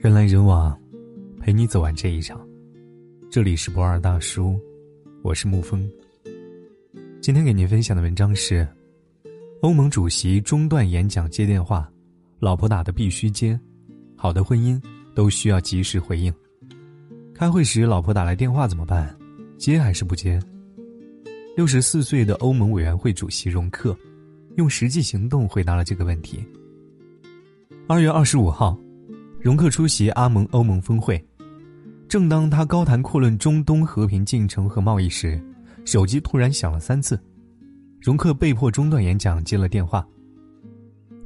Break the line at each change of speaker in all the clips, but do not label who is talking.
人来人往，陪你走完这一场。这里是博二大叔，我是沐风。今天给您分享的文章是：欧盟主席中断演讲接电话，老婆打的必须接。好的婚姻都需要及时回应。开会时老婆打来电话怎么办？接还是不接？六十四岁的欧盟委员会主席容克，用实际行动回答了这个问题。二月二十五号。容克出席阿盟欧盟峰会，正当他高谈阔论中东和平进程和贸易时，手机突然响了三次，容克被迫中断演讲，接了电话。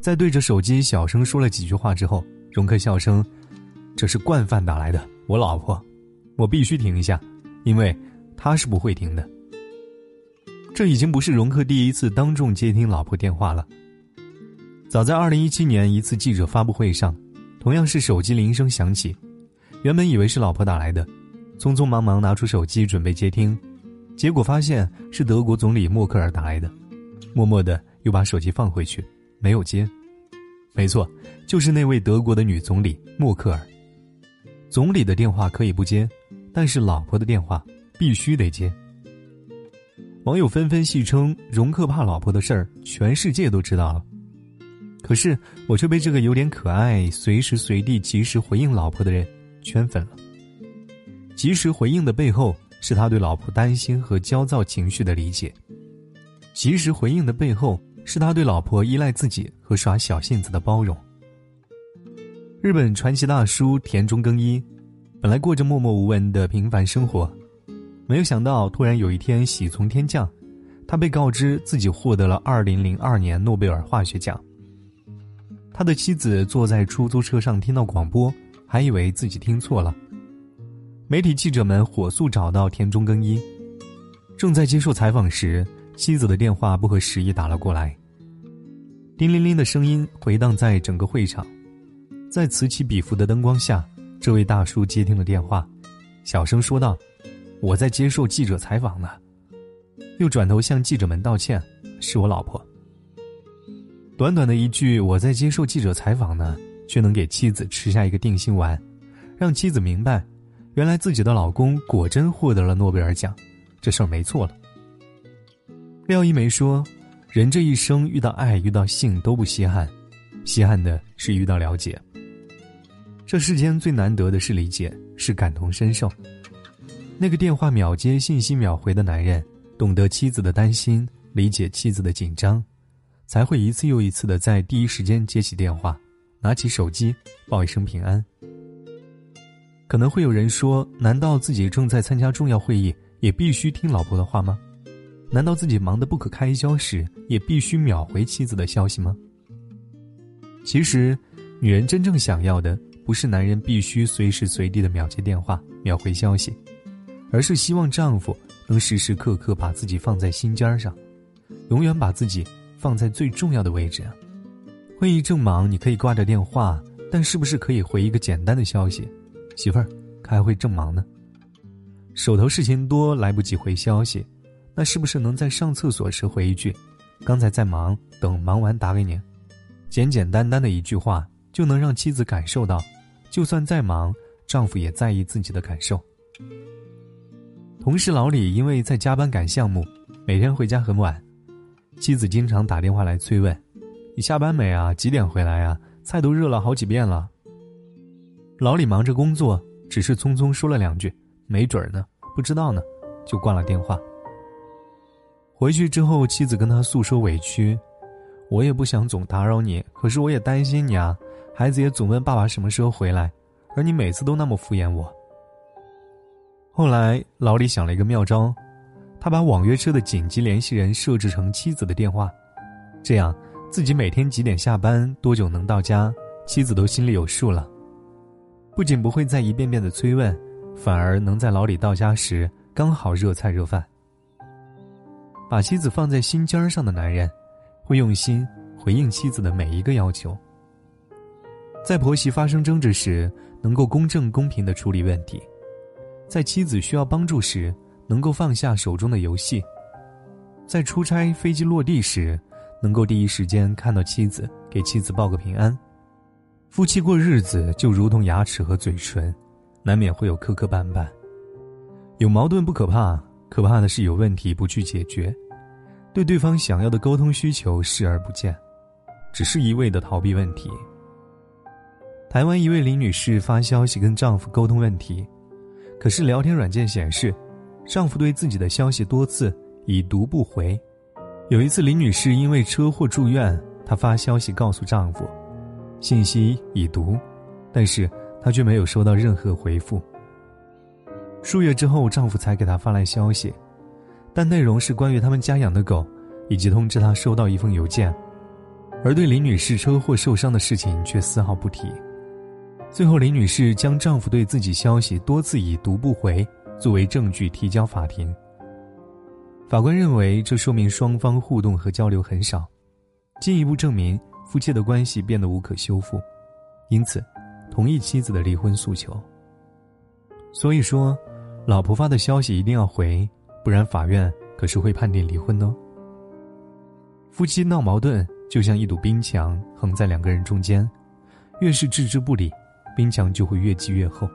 在对着手机小声说了几句话之后，容克笑声：“这是惯犯打来的，我老婆，我必须停一下，因为他是不会停的。”这已经不是容克第一次当众接听老婆电话了。早在二零一七年一次记者发布会上。同样是手机铃声响起，原本以为是老婆打来的，匆匆忙忙拿出手机准备接听，结果发现是德国总理默克尔打来的，默默的又把手机放回去，没有接。没错，就是那位德国的女总理默克尔。总理的电话可以不接，但是老婆的电话必须得接。网友纷纷戏称，容克怕老婆的事儿，全世界都知道了。可是我却被这个有点可爱、随时随地及时回应老婆的人圈粉了。及时回应的背后是他对老婆担心和焦躁情绪的理解；及时回应的背后是他对老婆依赖自己和耍小性子的包容。日本传奇大叔田中耕一，本来过着默默无闻的平凡生活，没有想到突然有一天喜从天降，他被告知自己获得了2002年诺贝尔化学奖。他的妻子坐在出租车上听到广播，还以为自己听错了。媒体记者们火速找到田中耕一，正在接受采访时，妻子的电话不合时宜打了过来。叮铃铃的声音回荡在整个会场，在此起彼伏的灯光下，这位大叔接听了电话，小声说道：“我在接受记者采访呢。”又转头向记者们道歉：“是我老婆。”短短的一句“我在接受记者采访呢”，却能给妻子吃下一个定心丸，让妻子明白，原来自己的老公果真获得了诺贝尔奖，这事儿没错了。廖一梅说：“人这一生遇到爱、遇到性都不稀罕，稀罕的是遇到了解。这世间最难得的是理解，是感同身受。那个电话秒接、信息秒回的男人，懂得妻子的担心，理解妻子的紧张。”才会一次又一次的在第一时间接起电话，拿起手机报一声平安。可能会有人说：“难道自己正在参加重要会议，也必须听老婆的话吗？难道自己忙得不可开交时，也必须秒回妻子的消息吗？”其实，女人真正想要的，不是男人必须随时随地的秒接电话、秒回消息，而是希望丈夫能时时刻刻把自己放在心尖上，永远把自己。放在最重要的位置！会议正忙，你可以挂着电话，但是不是可以回一个简单的消息？媳妇儿，开会正忙呢。手头事情多，来不及回消息，那是不是能在上厕所时回一句：“刚才在忙，等忙完打给你。”简简单单的一句话，就能让妻子感受到，就算再忙，丈夫也在意自己的感受。同事老李因为在加班赶项目，每天回家很晚。妻子经常打电话来催问：“你下班没啊？几点回来呀？菜都热了好几遍了。”老李忙着工作，只是匆匆说了两句：“没准儿呢，不知道呢。”就挂了电话。回去之后，妻子跟他诉说委屈：“我也不想总打扰你，可是我也担心你啊。孩子也总问爸爸什么时候回来，而你每次都那么敷衍我。”后来，老李想了一个妙招。他把网约车的紧急联系人设置成妻子的电话，这样自己每天几点下班、多久能到家，妻子都心里有数了。不仅不会再一遍遍的催问，反而能在老李到家时刚好热菜热饭。把妻子放在心尖儿上的男人，会用心回应妻子的每一个要求。在婆媳发生争执时，能够公正公平的处理问题；在妻子需要帮助时，能够放下手中的游戏，在出差飞机落地时，能够第一时间看到妻子，给妻子报个平安。夫妻过日子就如同牙齿和嘴唇，难免会有磕磕绊绊。有矛盾不可怕，可怕的是有问题不去解决，对对方想要的沟通需求视而不见，只是一味的逃避问题。台湾一位林女士发消息跟丈夫沟通问题，可是聊天软件显示，丈夫对自己的消息多次已读不回。有一次，林女士因为车祸住院，她发消息告诉丈夫。信息已读，但是她却没有收到任何回复。数月之后，丈夫才给她发来消息，但内容是关于他们家养的狗，以及通知她收到一封邮件，而对林女士车祸受伤的事情却丝毫不提。最后，林女士将丈夫对自己消息多次已读不回作为证据提交法庭。法官认为，这说明双方互动和交流很少，进一步证明。夫妻的关系变得无可修复，因此，同意妻子的离婚诉求。所以说，老婆发的消息一定要回，不然法院可是会判定离婚的。夫妻闹矛盾就像一堵冰墙横在两个人中间，越是置之不理，冰墙就会越积越厚。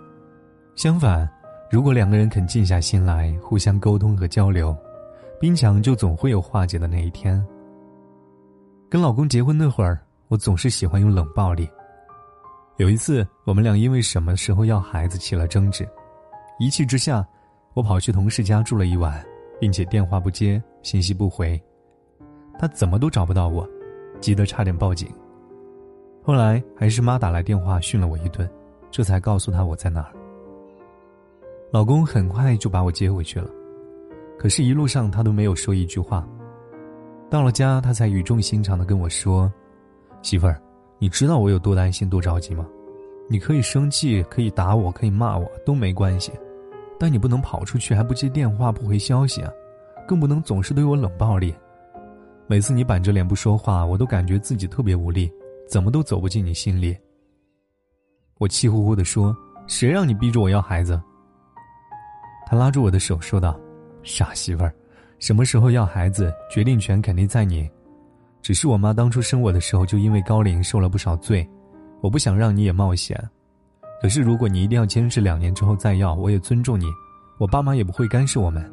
相反，如果两个人肯静下心来，互相沟通和交流，冰墙就总会有化解的那一天。跟老公结婚那会儿，我总是喜欢用冷暴力。有一次，我们俩因为什么时候要孩子起了争执，一气之下，我跑去同事家住了一晚，并且电话不接，信息不回，他怎么都找不到我，急得差点报警。后来还是妈打来电话训了我一顿，这才告诉他我在哪儿。老公很快就把我接回去了，可是，一路上他都没有说一句话。到了家，他才语重心长的跟我说：“媳妇儿，你知道我有多担心、多着急吗？你可以生气，可以打我，可以骂我，都没关系，但你不能跑出去还不接电话、不回消息啊，更不能总是对我冷暴力。每次你板着脸不说话，我都感觉自己特别无力，怎么都走不进你心里。”我气呼呼的说：“谁让你逼着我要孩子？”他拉住我的手说道：“傻媳妇儿。”什么时候要孩子，决定权肯定在你。只是我妈当初生我的时候就因为高龄受了不少罪，我不想让你也冒险。可是如果你一定要坚持两年之后再要，我也尊重你，我爸妈也不会干涉我们。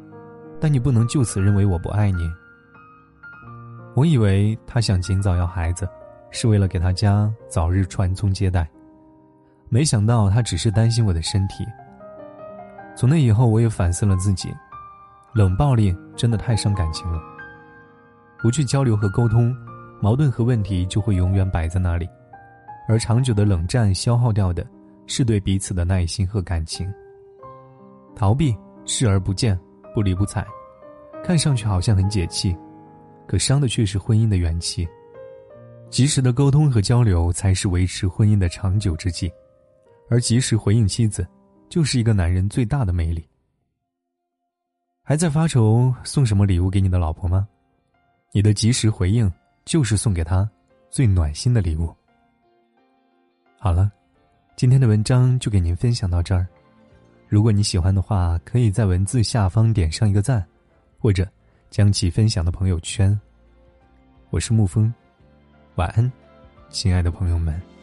但你不能就此认为我不爱你。我以为他想尽早要孩子，是为了给他家早日传宗接代，没想到他只是担心我的身体。从那以后，我也反思了自己。冷暴力真的太伤感情了。不去交流和沟通，矛盾和问题就会永远摆在那里，而长久的冷战消耗掉的是对彼此的耐心和感情。逃避、视而不见、不理不睬，看上去好像很解气，可伤的却是婚姻的元气。及时的沟通和交流才是维持婚姻的长久之计，而及时回应妻子，就是一个男人最大的魅力。还在发愁送什么礼物给你的老婆吗？你的及时回应就是送给她最暖心的礼物。好了，今天的文章就给您分享到这儿。如果你喜欢的话，可以在文字下方点上一个赞，或者将其分享到朋友圈。我是沐风，晚安，亲爱的朋友们。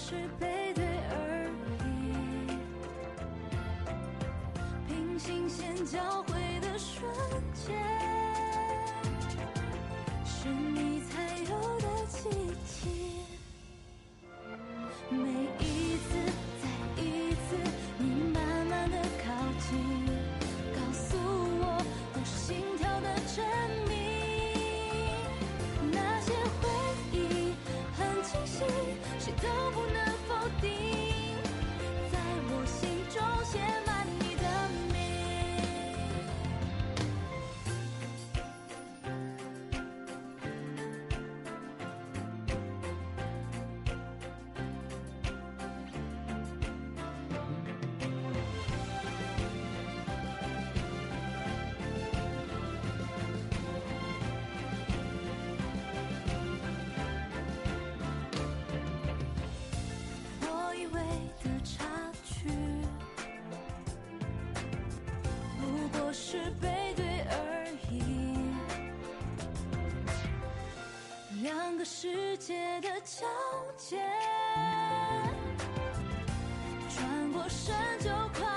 是背对而已，平行线交汇界的交界，转过身就。